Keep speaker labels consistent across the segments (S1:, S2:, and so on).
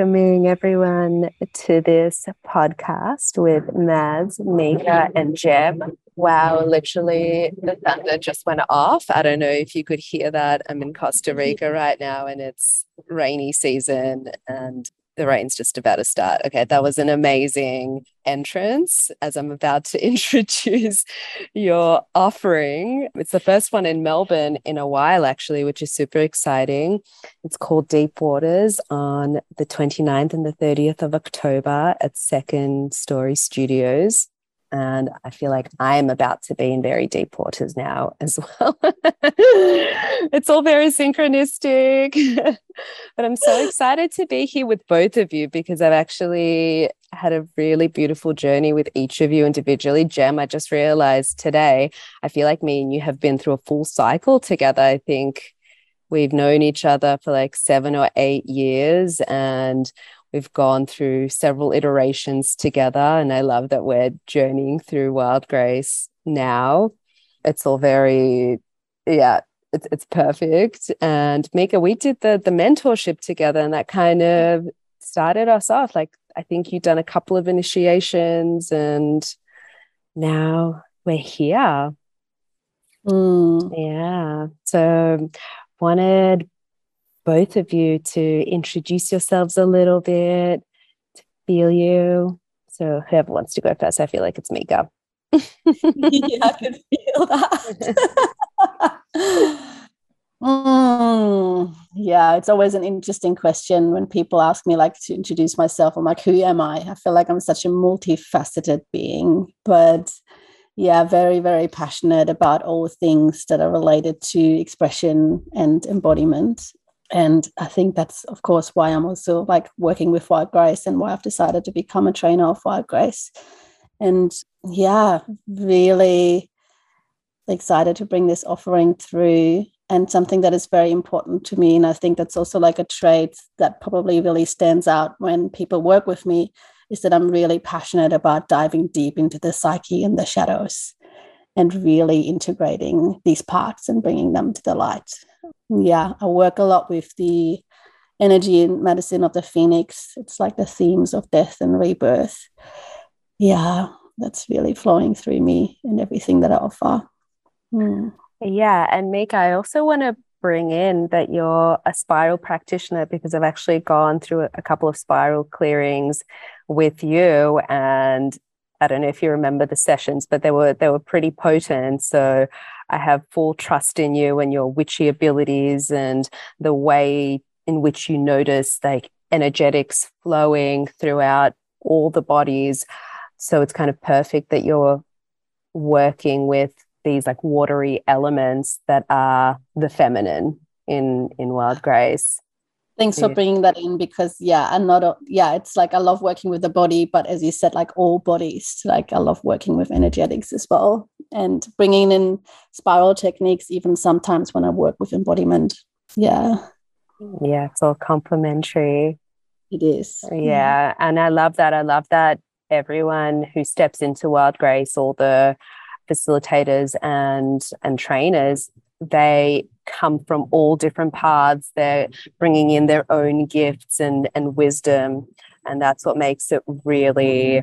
S1: Welcoming everyone to this podcast with Mads, Mieka, and Gem. Wow, literally the thunder just went off. I don't know if you could hear that. I'm in Costa Rica right now and it's rainy season and the rain's just about to start. Okay, that was an amazing entrance as I'm about to introduce your offering. It's the first one in Melbourne in a while, actually, which is super exciting. It's called Deep Waters on the 29th and the 30th of October at Second Story Studios. And I feel like I'm about to be in very deep waters now as well. it's all very synchronistic. but I'm so excited to be here with both of you because I've actually had a really beautiful journey with each of you individually. Gem, I just realized today, I feel like me and you have been through a full cycle together. I think we've known each other for like seven or eight years and We've gone through several iterations together, and I love that we're journeying through Wild Grace now. It's all very, yeah, it's, it's perfect. And Mieka, we did the the mentorship together, and that kind of started us off. Like I think you've done a couple of initiations, and now we're here.
S2: Mm.
S1: Yeah. So wanted both of you to introduce yourselves a little bit, to feel you. So whoever wants to go first, I feel like it's Mieka.
S2: yeah, I can feel that. mm, yeah, it's always an interesting question when people ask me like to introduce myself. I'm like, who am I? I feel like I'm such a multifaceted being, but yeah, very, very passionate about all things that are related to expression and embodiment and I think that's of course why I'm also like working with Wild Grace and why I've decided to become a trainer of Wild Grace. And yeah, really excited to bring this offering through and something that is very important to me. And I think that's also like a trait that probably really stands out when people work with me is that I'm really passionate about diving deep into the psyche and the shadows and really integrating these parts and bringing them to the light yeah, I work a lot with the energy and medicine of the phoenix. It's like the themes of death and rebirth. Yeah, that's really flowing through me and everything that I offer.
S1: Mm. Yeah, and Mieka, I also want to bring in that you're a spiral practitioner because I've actually gone through a couple of spiral clearings with you and I don't know if you remember the sessions, but they were they were pretty potent. So I have full trust in you and your witchy abilities and the way in which you notice like energetics flowing throughout all the bodies. So it's kind of perfect that you're working with these like watery elements that are the feminine in in wild grace
S2: Thanks for mm. bringing that in because yeah, I'm not a, yeah, it's like I love working with the body, but as you said, like all bodies, like I love working with energetics as well, and bringing in spiral techniques even sometimes when I work with embodiment. Yeah,
S1: yeah, it's all complementary.
S2: It is.
S1: Yeah, yeah. and I love that. I love that everyone who steps into Wild Grace, all the facilitators and and trainers, they come from all different paths. They're bringing in their own gifts and, and wisdom. And that's what makes it really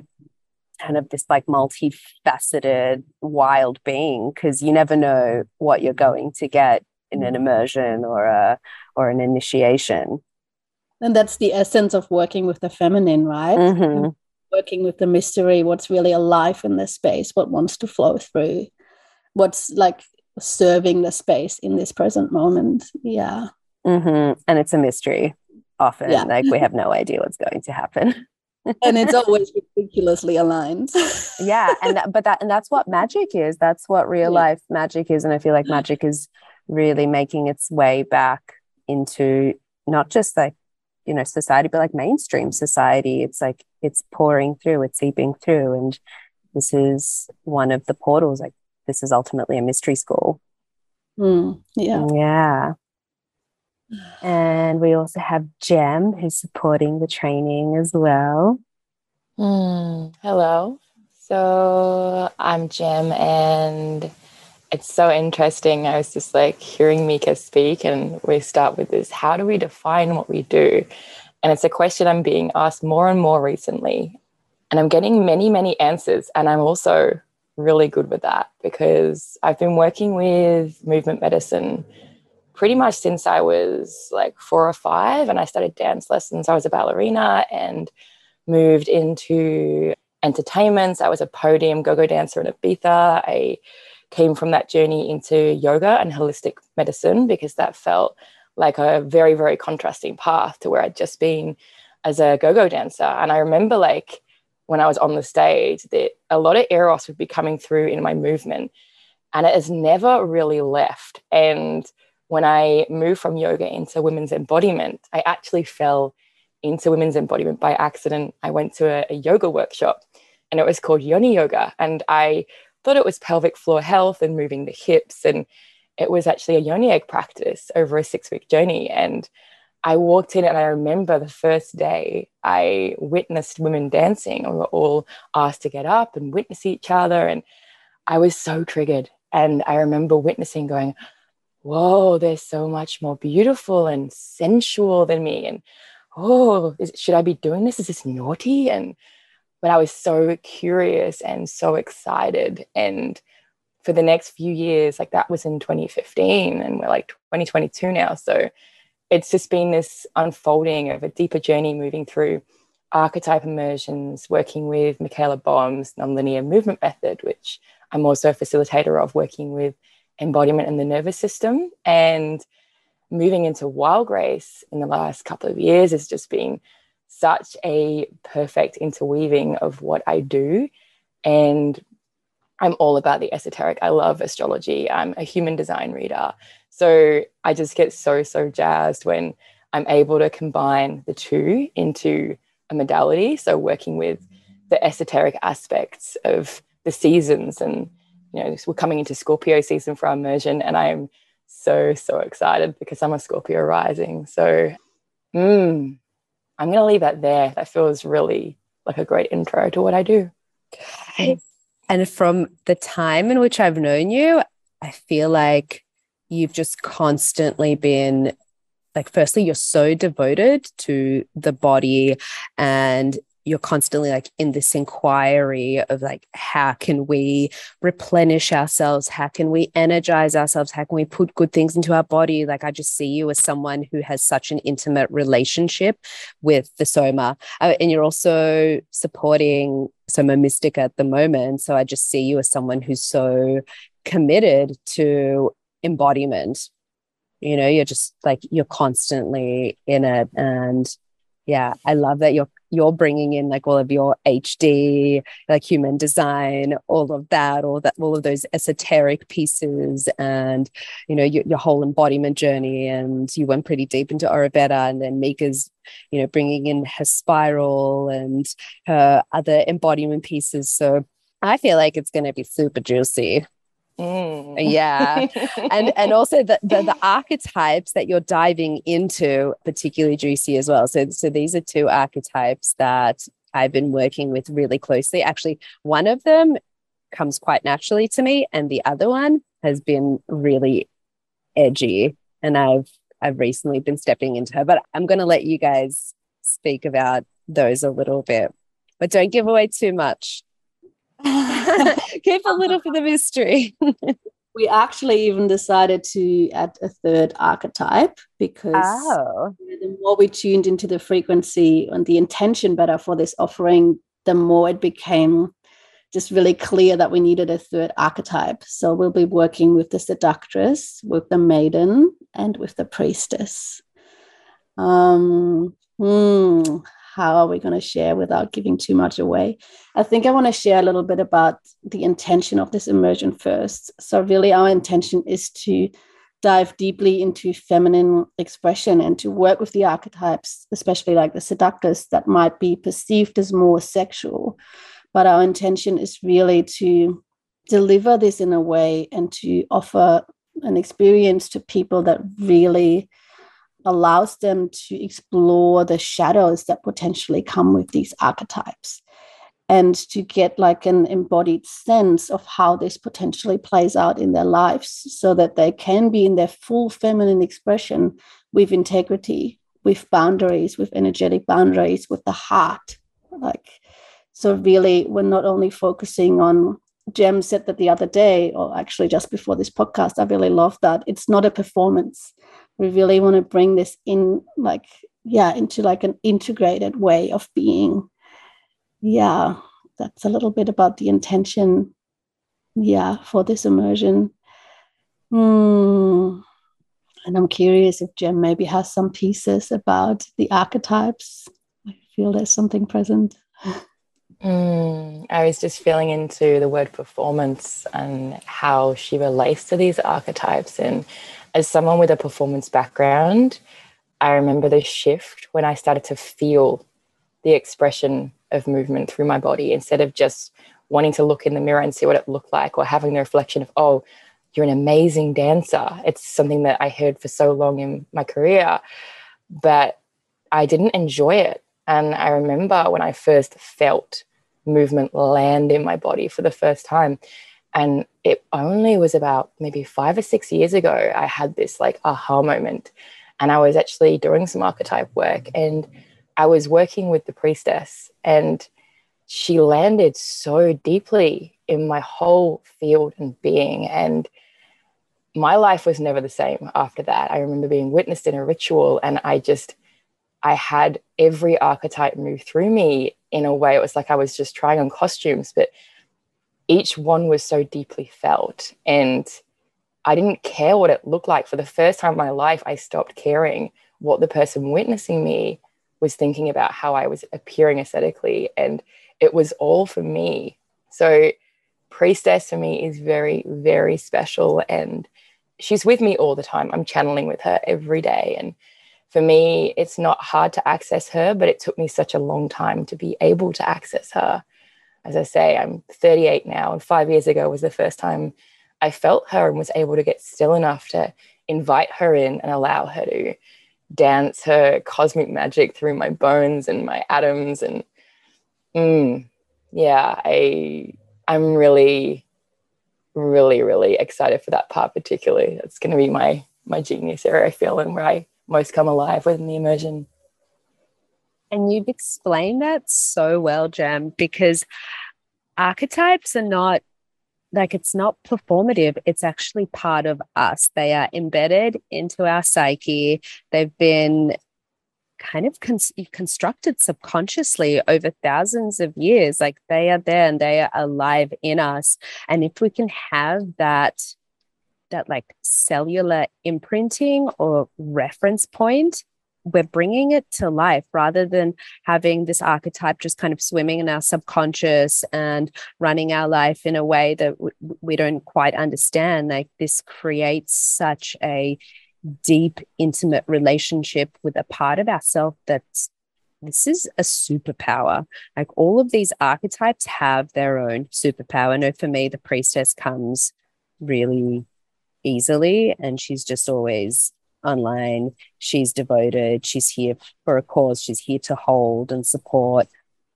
S1: kind of this like multifaceted wild being because you never know what you're going to get in an immersion or a or an initiation
S2: and that's the essence of working with the feminine right
S1: mm-hmm.
S2: working with the mystery what's really alive in this space what wants to flow through what's like serving the space in this present moment. Yeah.
S1: Mm-hmm. And it's a mystery often. Yeah. Like we have no idea what's going to happen.
S2: and it's always ridiculously aligned.
S1: yeah. And that, but that, and that's what magic is. That's what real yeah. life magic is. And I feel like magic is really making its way back into not just like, you know, society, but like mainstream society. It's like it's pouring through, it's seeping through. And this is one of the portals, like this is ultimately a mystery school.
S2: Mm, yeah.
S1: Yeah. And we also have Gem who's supporting the training as well.
S3: Mm, hello. So I'm Gem, and it's so interesting. I was just like hearing Mieka speak, and we start with this how do we define what we do? And it's a question I'm being asked more and more recently. And I'm getting many, many answers. And I'm also really good with that because I've been working with movement medicine pretty much since I was like four or five. And I started dance lessons. I was a ballerina and moved into entertainments. I was a podium go go dancer in Ibiza. I came from that journey into yoga and holistic medicine because that felt like a very, very contrasting path to where I'd just been as a go go dancer. And I remember, like, when I was on the stage, that a lot of eros would be coming through in my movement, and it has never really left. And when I moved from yoga into women's embodiment, I actually fell into women's embodiment by accident. I went to a, a yoga workshop and it was called Yoni Yoga. And I thought it was pelvic floor health and moving the hips. And it was actually a yoni egg practice over a six week journey. And I walked in and I remember the first day I witnessed women dancing and we were all asked to get up and witness each other. And I was so triggered. And I remember witnessing going, whoa, they're so much more beautiful and sensual than me. And oh, is, should I be doing this? Is this naughty? And but I was so curious and so excited. And for the next few years, like that was in 2015, and we're like 2022 now. So it's just been this unfolding of a deeper journey moving through archetype immersions, working with Michaela Boehm's nonlinear movement method, which I'm also a facilitator of, working with embodiment and the nervous system. And moving into wild grace in the last couple of years has just been such a perfect interweaving of what I do. And I'm all about the esoteric. I love astrology. I'm a human design reader. So I just get so, so jazzed when I'm able to combine the two into a modality. So working with the esoteric aspects of the seasons and you know we're coming into Scorpio season for our immersion and I'm so so excited because I'm a Scorpio rising. So mm, I'm going to leave that there. That feels really like a great intro to what I do.
S1: And from the time in which I've known you, I feel like you've just constantly been like firstly you're so devoted to the body and you're constantly like in this inquiry of like how can we replenish ourselves? How can we energize ourselves? How can we put good things into our body? Like i just see you as someone who has such an intimate relationship with the soma. Uh, and you're also supporting soma mystic at the moment. So i just see you as someone who's so committed to embodiment. You know you're just like you're constantly in it. And yeah i love that you're you're bringing in like all of your hd like human design all of that all that all of those esoteric pieces. And you know your, your whole embodiment journey. And you went pretty deep into ayurveda and then mieka's you know bringing in her spiral and her other embodiment pieces. So i feel like it's going to be super juicy Mm. Yeah. and and also the, the, the archetypes that you're diving into particularly juicy as well. So so these are two archetypes that I've been working with really closely. Actually, one of them comes quite naturally to me and the other one has been really edgy and I've I've recently been stepping into her, but I'm going to let you guys speak about those a little bit. But don't give away too much. Keep a little for the mystery.
S2: we actually even decided to add a third archetype because
S1: oh.
S2: the more we tuned into the frequency and the intention better for this offering, the more it became just really clear that we needed a third archetype. So we'll be working with the seductress, with the maiden, and with the priestess. Um, hmm, how are we going to share without giving too much away? I think I want to share a little bit about the intention of this immersion first. So, really, our intention is to dive deeply into feminine expression and to work with the archetypes, especially like the seductress that might be perceived as more sexual. But our intention is really to deliver this in a way and to offer an experience to people that really allows them to explore the shadows that potentially come with these archetypes. and to get like an embodied sense of how this potentially plays out in their lives so that they can be in their full feminine expression with integrity with boundaries with energetic boundaries with the heart like so really we're not only focusing on gem said that the other day or actually just before this podcast i really love that it's not a performance we really want to bring this in like yeah into like an integrated way of being yeah, that's a little bit about the intention, yeah, for this immersion. Hmm. And I'm curious if Gem maybe has some pieces about the archetypes. I feel there's something present.
S3: Mm, I was just feeling into the word performance and how she relates to these archetypes. And as someone with a performance background, I remember the shift when I started to feel the expression of movement through my body instead of just wanting to look in the mirror and see what it looked like or having the reflection of, oh, you're an amazing dancer. It's something that I heard for so long in my career, but I didn't enjoy it. And I remember when I first felt movement land in my body for the first time. And it only was about maybe five or six years ago, I had this like aha moment. And I was actually doing some archetype work and I was working with the priestess and she landed so deeply in my whole field and being. And my life was never the same after that. I remember being witnessed in a ritual and I just, I had every archetype move through me in a way. It was like I was just trying on costumes, but each one was so deeply felt. And I didn't care what it looked like. For the first time in my life, I stopped caring what the person witnessing me was thinking about how I was appearing aesthetically, and it was all for me. So, Priestess for me is very, very special, and she's with me all the time. I'm channeling with her every day. And for me, it's not hard to access her, but it took me such a long time to be able to access her. As I say, I'm 38 now, and five years ago was the first time I felt her and was able to get still enough to invite her in and allow her to dance her cosmic magic through my bones and my atoms and mm, yeah i i'm really really really excited for that part particularly. It's going to be my my genius area i feel and where i most come alive within the immersion
S1: and you've explained that so well gem because archetypes are not like it's not performative. It's actually part of us. They are embedded into our psyche. They've been kind of con- constructed subconsciously over thousands of years. Like they are there and they are alive in us. And if we can have that that like cellular imprinting or reference point we're bringing it to life rather than having this archetype just kind of swimming in our subconscious and running our life in a way that w- we don't quite understand. Like this creates such a deep intimate relationship with a part of ourselves that's this is a superpower. Like all of these archetypes have their own superpower. No for me the priestess comes really easily and she's just always online. She's devoted. She's here for a cause. She's here to hold and support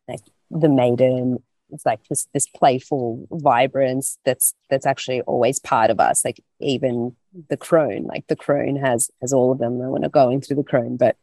S1: like the maiden. It's like this this playful vibrance that's that's actually always part of us. Like even the crone, like the crone has has all of them. I want to go into the crone, but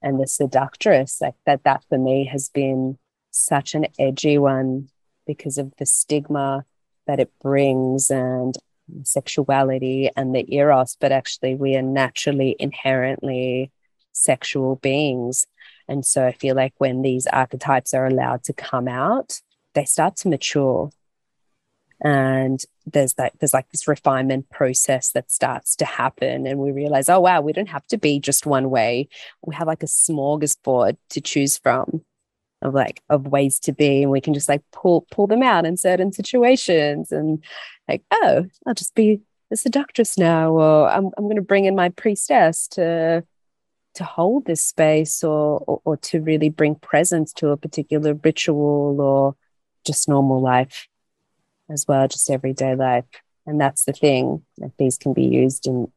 S1: and the seductress, like that that for me has been such an edgy one because of the stigma that it brings and sexuality and the eros, but actually we are naturally inherently sexual beings. And so I feel like when these archetypes are allowed to come out, they start to mature. And there's that there's like this refinement process that starts to happen. And we realize, oh wow, we don't have to be just one way. We have like a smorgasbord to choose from of like of ways to be and we can just like pull pull them out in certain situations and like oh i'll just be a seductress now or i'm, I'm going to bring in my priestess to to hold this space or, or or to really bring presence to a particular ritual or just normal life as well just everyday life. And that's the thing that these can be used in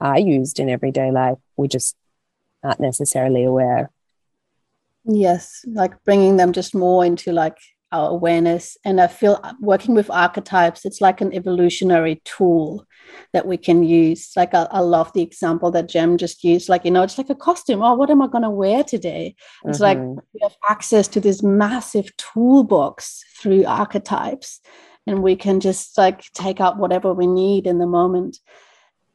S1: are used in everyday life. We just aren't necessarily aware
S2: Yes, like bringing them just more into like our awareness. And I feel working with archetypes, it's like an evolutionary tool that we can use. Like I, I love the example that Gem just used. Like, you know, it's like a costume. Oh, what am I going to wear today? It's mm-hmm. like we have access to this massive toolbox through archetypes. And we can just like take out whatever we need in the moment.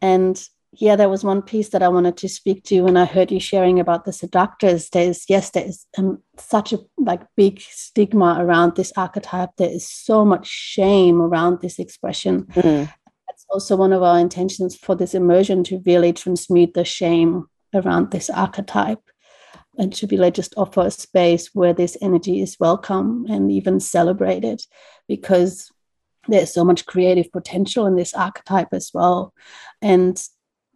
S2: And yeah, there was one piece that I wanted to speak to when I heard you sharing about the seductress. There's yes, there is um, such a like big stigma around this archetype. There is so much shame around this expression. Mm-hmm. That's also one of our intentions for this immersion to really transmute the shame around this archetype and to really just offer a space where this energy is welcome and even celebrated because there's so much creative potential in this archetype as well. And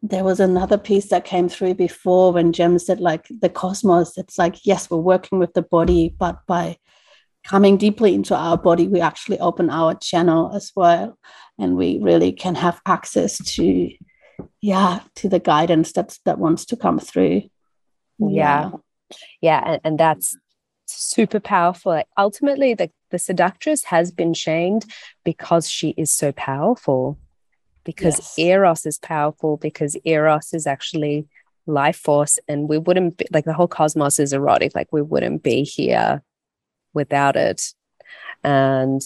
S2: there was another piece that came through before when Gem said, like the cosmos, it's like, yes, we're working with the body, but by coming deeply into our body, we actually open our channel as well. And we really can have access to, yeah, to the guidance that's that wants to come through.
S1: Yeah. Yeah. And, and that's super powerful. Like ultimately, the, the seductress has been shamed because she is so powerful because yes. eros is powerful because eros is actually life force and we wouldn't be like the whole cosmos is erotic like we wouldn't be here without it and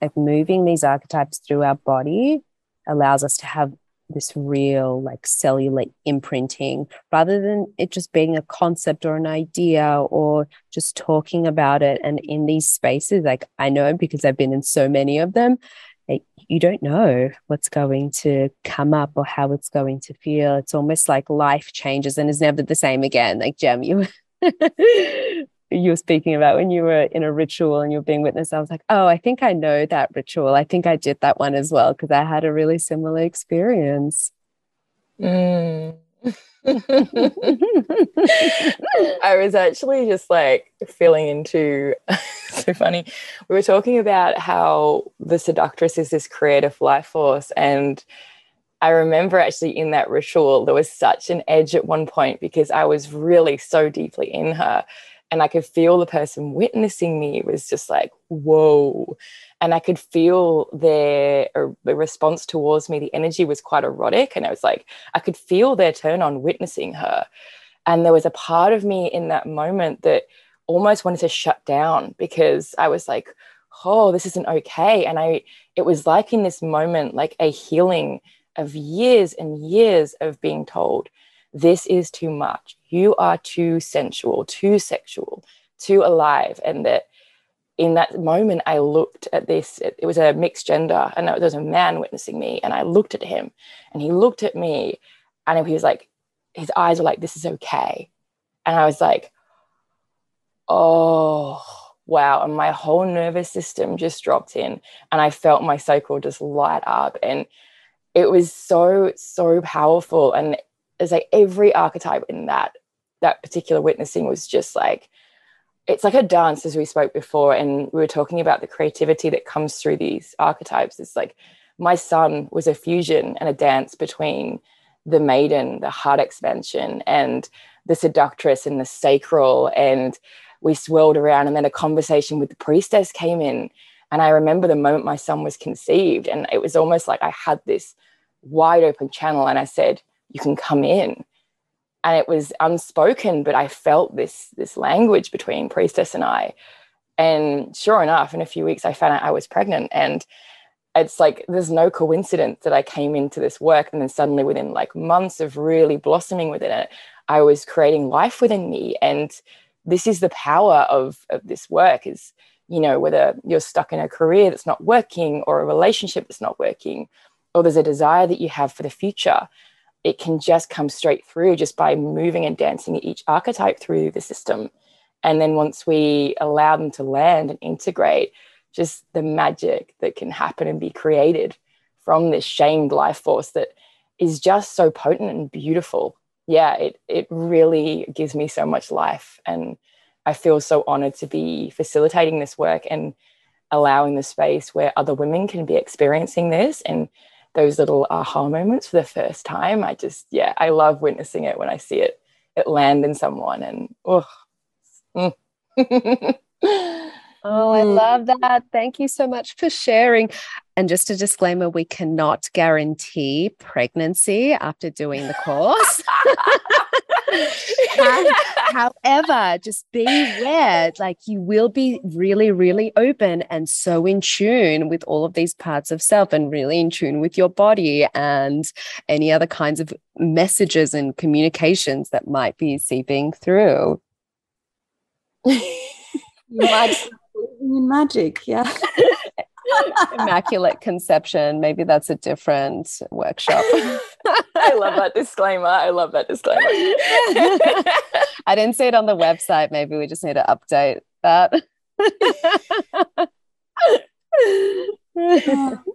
S1: like moving these archetypes through our body allows us to have this real like cellular imprinting rather than it just being a concept or an idea or just talking about it and in these spaces like i know because i've been in so many of them you don't know what's going to come up or how it's going to feel. It's almost like life changes and is never the same again. Like Gem, you you were speaking about when you were in a ritual and you were being witnessed. I was like, oh, I think I know that ritual. I think I did that one as well because I had a really similar experience.
S3: Mm. I was actually just like feeling into so funny. We were talking about how the seductress is this creative life force. And I remember actually in that ritual, there was such an edge at one point because I was really so deeply in her and I could feel the person witnessing me was just like, whoa. And I could feel their uh, the response towards me. The energy was quite erotic. And I was like, I could feel their turn on witnessing her. And there was a part of me in that moment that almost wanted to shut down because I was like, oh, this isn't okay. And I it was like in this moment, like a healing of years and years of being told this is too much. You are too sensual, too sexual, too alive. And that in that moment, I looked at this, it, was a mixed gender, and there was a man witnessing me. And I looked at him, and he looked at me, and he was like, his eyes were like, This is okay. And I was like, Oh, wow. And my whole nervous system just dropped in, and I felt my cycle just light up. And it was so, so powerful. And it's like every archetype in that that particular witnessing was just like it's like a dance as we spoke before and we were talking about the creativity that comes through these archetypes. It's like my son was a fusion and a dance between the maiden the heart expansion and the seductress and the sacral and we swirled around and then a conversation with the priestess came in and i remember the moment my son was conceived and it was almost like i had this wide open channel and i said you can come in and it was unspoken but i felt this this language between priestess and i. And sure enough in a few weeks i found out i was pregnant. And it's like there's no coincidence that i came into this work and then suddenly within like months of really blossoming within it i was creating life within me. And this is the power of, of this work is you know whether you're stuck in a career that's not working or a relationship that's not working or there's a desire that you have for the future it can just come straight through just by moving and dancing each archetype through the system. And then once we allow them to land and integrate, just the magic that can happen and be created from this shamed life force that is just so potent and beautiful. Yeah, it it really gives me so much life. And I feel so honored to be facilitating this work and allowing the space where other women can be experiencing this and those little aha moments for the first time. I just, yeah, I love witnessing it when I see it it land in someone and oh. Mm.
S1: Oh, I mm. love that. Thank you so much for sharing. And just a disclaimer we cannot guarantee pregnancy after doing the course. However, just be aware like you will be really, really open and so in tune with all of these parts of self and really in tune with your body and any other kinds of messages and communications that might be seeping through.
S2: magic, in magic, yeah.
S1: Immaculate conception. Maybe that's a different workshop.
S3: I love that disclaimer. I love that disclaimer.
S1: I didn't see it on the website. Maybe we just need to update that.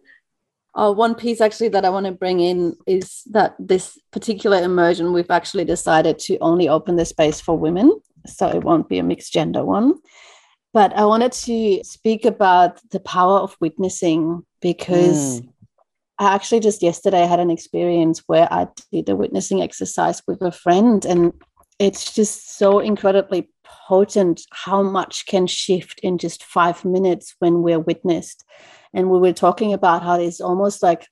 S2: Oh, one piece actually that I want to bring in is that this particular immersion, we've actually decided to only open the space for women. So it won't be a mixed gender one. But I wanted to speak about the power of witnessing because mm. I actually just yesterday had an experience where I did a witnessing exercise with a friend, and it's just so incredibly potent how much can shift in just five minutes when we're witnessed. And we were talking about how it's almost like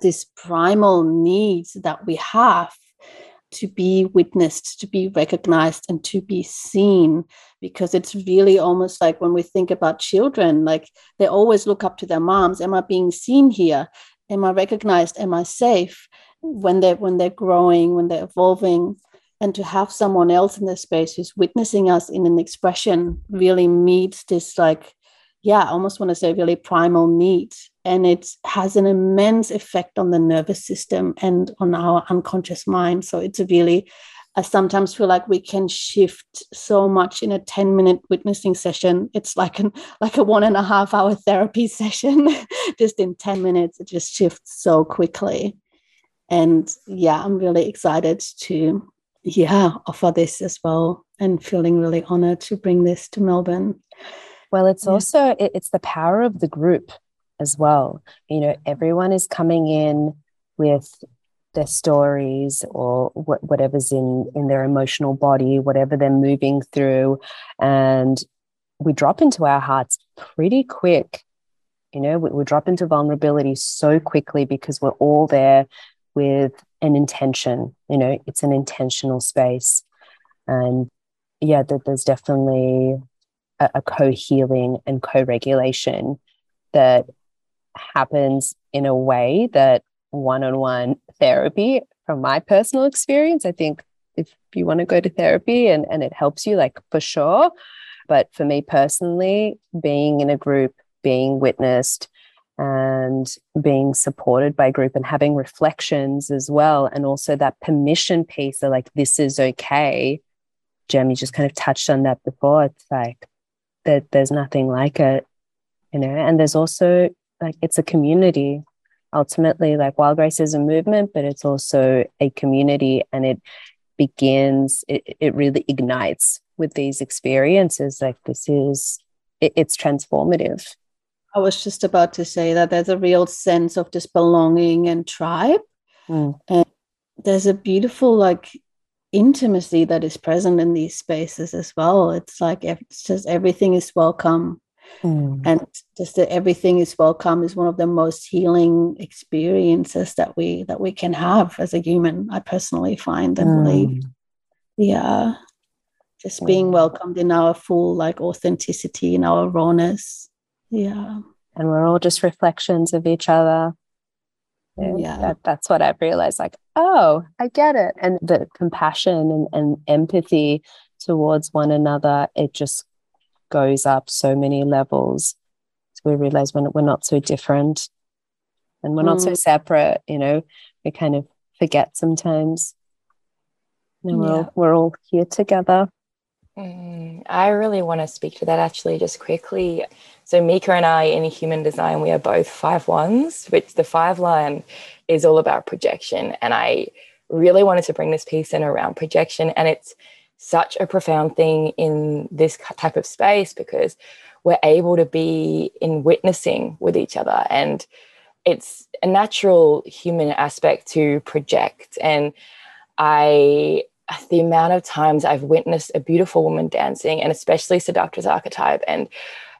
S2: this primal needs that we have to be witnessed, to be recognized, and to be seen. Because it's really almost like when we think about children, like they always look up to their moms. Am I being seen here? Am I recognized? Am I safe? When they're when they're growing, when they're evolving, and to have someone else in the space who's witnessing us in an expression really meets this like yeah, I almost want to say really primal need. And it has an immense effect on the nervous system and on our unconscious mind. So it's a really, I sometimes feel like we can shift so much in a 10 minute witnessing session. It's like an like a one and a half hour therapy session. just in 10 minutes, it just shifts so quickly. And yeah, I'm really excited to yeah, offer this as well and feeling really honored to bring this to Melbourne.
S1: Well, it's yeah. also it, it's the power of the group as well. You know, everyone is coming in with their stories or wh- whatever's in in their emotional body, whatever they're moving through, and we drop into our hearts pretty quick. You know, we, we drop into vulnerability so quickly because we're all there with an intention. You know, it's an intentional space, and yeah, that there's definitely a, a co-healing and co-regulation that happens in a way that one-on-one therapy from my personal experience. I think if you want to go to therapy and, and it helps you like for sure. But for me personally being in a group being witnessed and being supported by group and having reflections as well and also that permission piece of like this is okay. You just kind of touched on that before. It's like that there's nothing like it you know? And there's also like it's a community ultimately like wild grace is a movement but it's also a community and it begins it, it really ignites with these experiences like this is it, it's transformative
S2: i was just about to say that there's a real sense of this belonging and tribe mm. and there's a beautiful like intimacy that is present in these spaces as well. It's like it's just everything is welcome. Mm. And just that everything is welcome is one of the most healing experiences that we that we can have as a human. I personally find and mm. believe. Yeah. Just being welcomed in our full like authenticity, in our rawness. Yeah.
S1: And we're all just reflections of each other yeah that, that's what i've realized like oh i get it and the compassion and, and empathy towards one another it just goes up so many levels so we realize when we're not so different and we're mm. not so mm. separate you know we kind of forget sometimes and we're, yeah. all, we're all here together
S3: mm, i really want to speak to that actually just quickly so Mieka and I in human design, we are both five ones, which the five line is all about projection. And I really wanted to bring this piece in around projection. And it's such a profound thing in this type of space because we're able to be in witnessing with each other. And it's a natural human aspect to project. And I the amount of times I've witnessed a beautiful woman dancing, and especially seductress archetype, and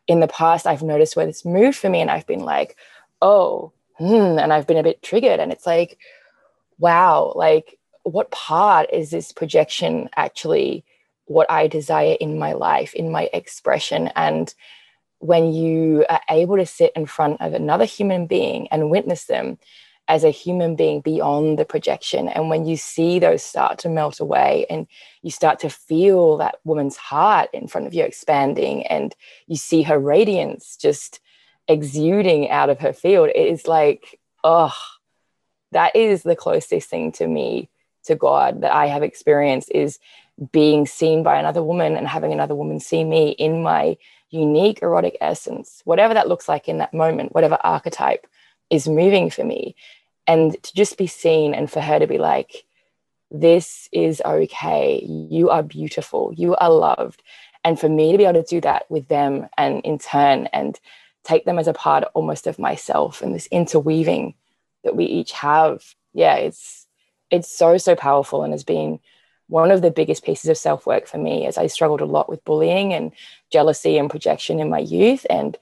S3: in the past, I've noticed where this moved for me and I've been like, oh, hmm, and I've been a bit triggered. And it's like, wow, like what part is this projection actually what I desire in my life, in my expression? And when you are able to sit in front of another human being and witness them as a human being beyond the projection, and when you see those start to melt away and you start to feel that woman's heart in front of you expanding, and you see her radiance just exuding out of her field, it is like, oh, that is the closest thing to me to God that I have experienced is being seen by another woman and having another woman see me in my unique erotic essence, whatever that looks like in that moment, whatever archetype is moving for me. And to just be seen and for her to be like, this is okay. You are beautiful. You are loved. And for me to be able to do that with them and in turn and take them as a part almost of myself and this interweaving that we each have. Yeah, it's it's so, so powerful and has been one of the biggest pieces of self work for me as I struggled a lot with bullying and jealousy and projection in my youth and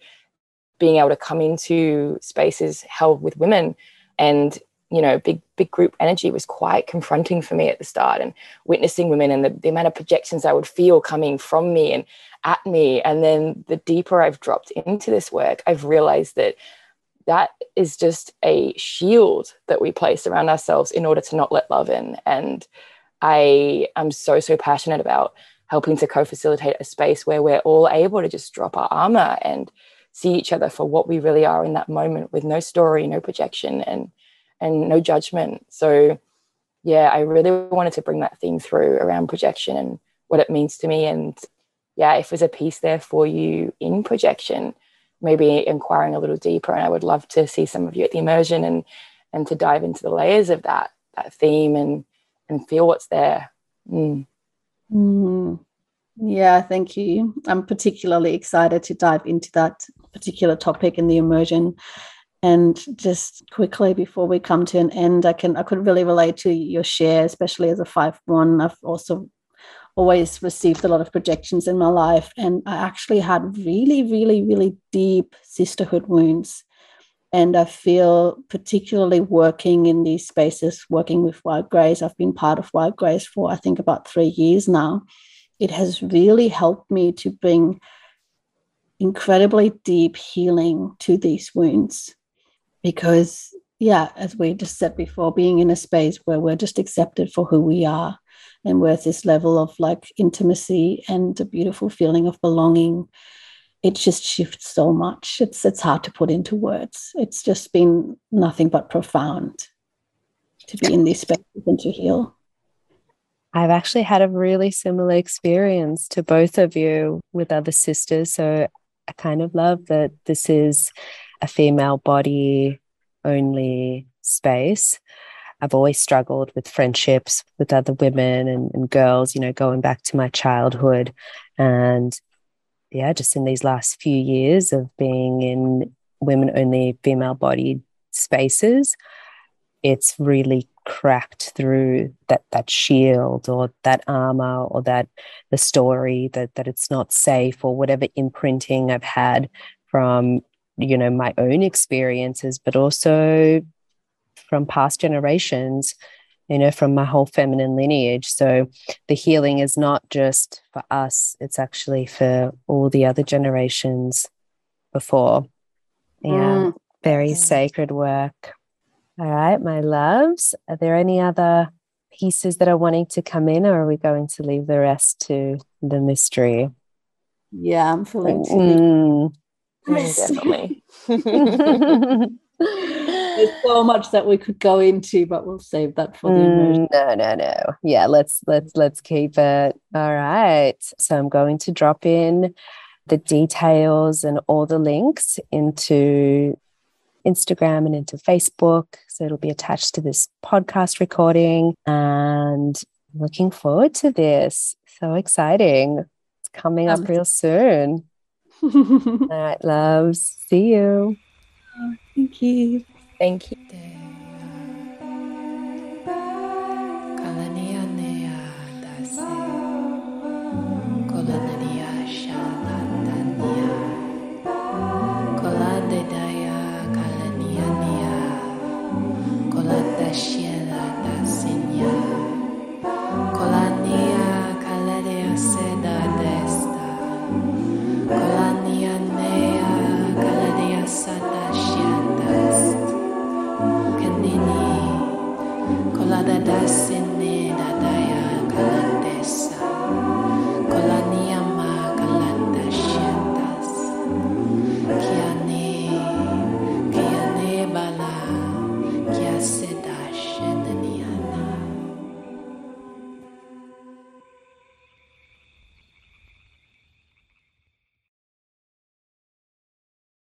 S3: being able to come into spaces held with women and you know big big group energy was quite confronting for me at the start and witnessing women and the, the amount of projections i would feel coming from me and at me. And then the deeper i've dropped into this work i've realized that that is just a shield that we place around ourselves in order to not let love in and I am so, so passionate about helping to co facilitate a space where we're all able to just drop our armor and see each other for what we really are in that moment with no story, no projection, and and no judgment. So yeah, I really wanted to bring that theme through around projection and what it means to me. And yeah, if there's a piece there for you in projection, maybe inquiring a little deeper. And I would love to see some of you at the immersion and and to dive into the layers of that that theme and and feel what's there. Mm.
S2: Mm. Yeah, thank you. I'm particularly excited to dive into that particular topic in the immersion. And just quickly before we come to an end, I can I could really relate to your share, especially as a five one. I've also always received a lot of projections in my life, and I actually had really, really, really deep sisterhood wounds and I feel particularly working in these spaces, working with Wild Grace. I've been part of Wild Grace for I think about three years now. It has really helped me to bring incredibly deep healing to these wounds because yeah as we just said before being in a space where we're just accepted for who we are and where this level of like intimacy and a beautiful feeling of belonging it just shifts so much. It's it's hard to put into words. It's just been nothing but profound to be in these spaces and to heal.
S1: I've actually had a really similar experience to both of you with other sisters. So I kind of love that this is a female body only space. I've always struggled with friendships with other women and, and girls, you know, going back to my childhood. And yeah, just in these last few years of being in women only female bodied spaces, it's really cracked through that that shield or that armor or that the story that that it's not safe or whatever imprinting I've had from you know my own experiences, but also from past generations you know, from my whole feminine lineage. So the healing is not just for us, it's actually for all the other generations before. Yeah, mm. very sacred work. All right, my loves. Are there any other pieces that are wanting to come in, or are we going to leave the rest to the mystery?
S2: Yeah, I'm feeling mm.
S3: definitely.
S2: There's so much that we could go into, but we'll save that for the immersion.
S1: Mm, no, no, no. Yeah, let's let's let's keep it. All right. So I'm going to drop in the details and all the links into Instagram and into Facebook. So it'll be attached to this podcast recording. And looking forward to this. So exciting. It's coming up real soon. all right, loves. See you.
S2: Thank you.
S3: Thank you.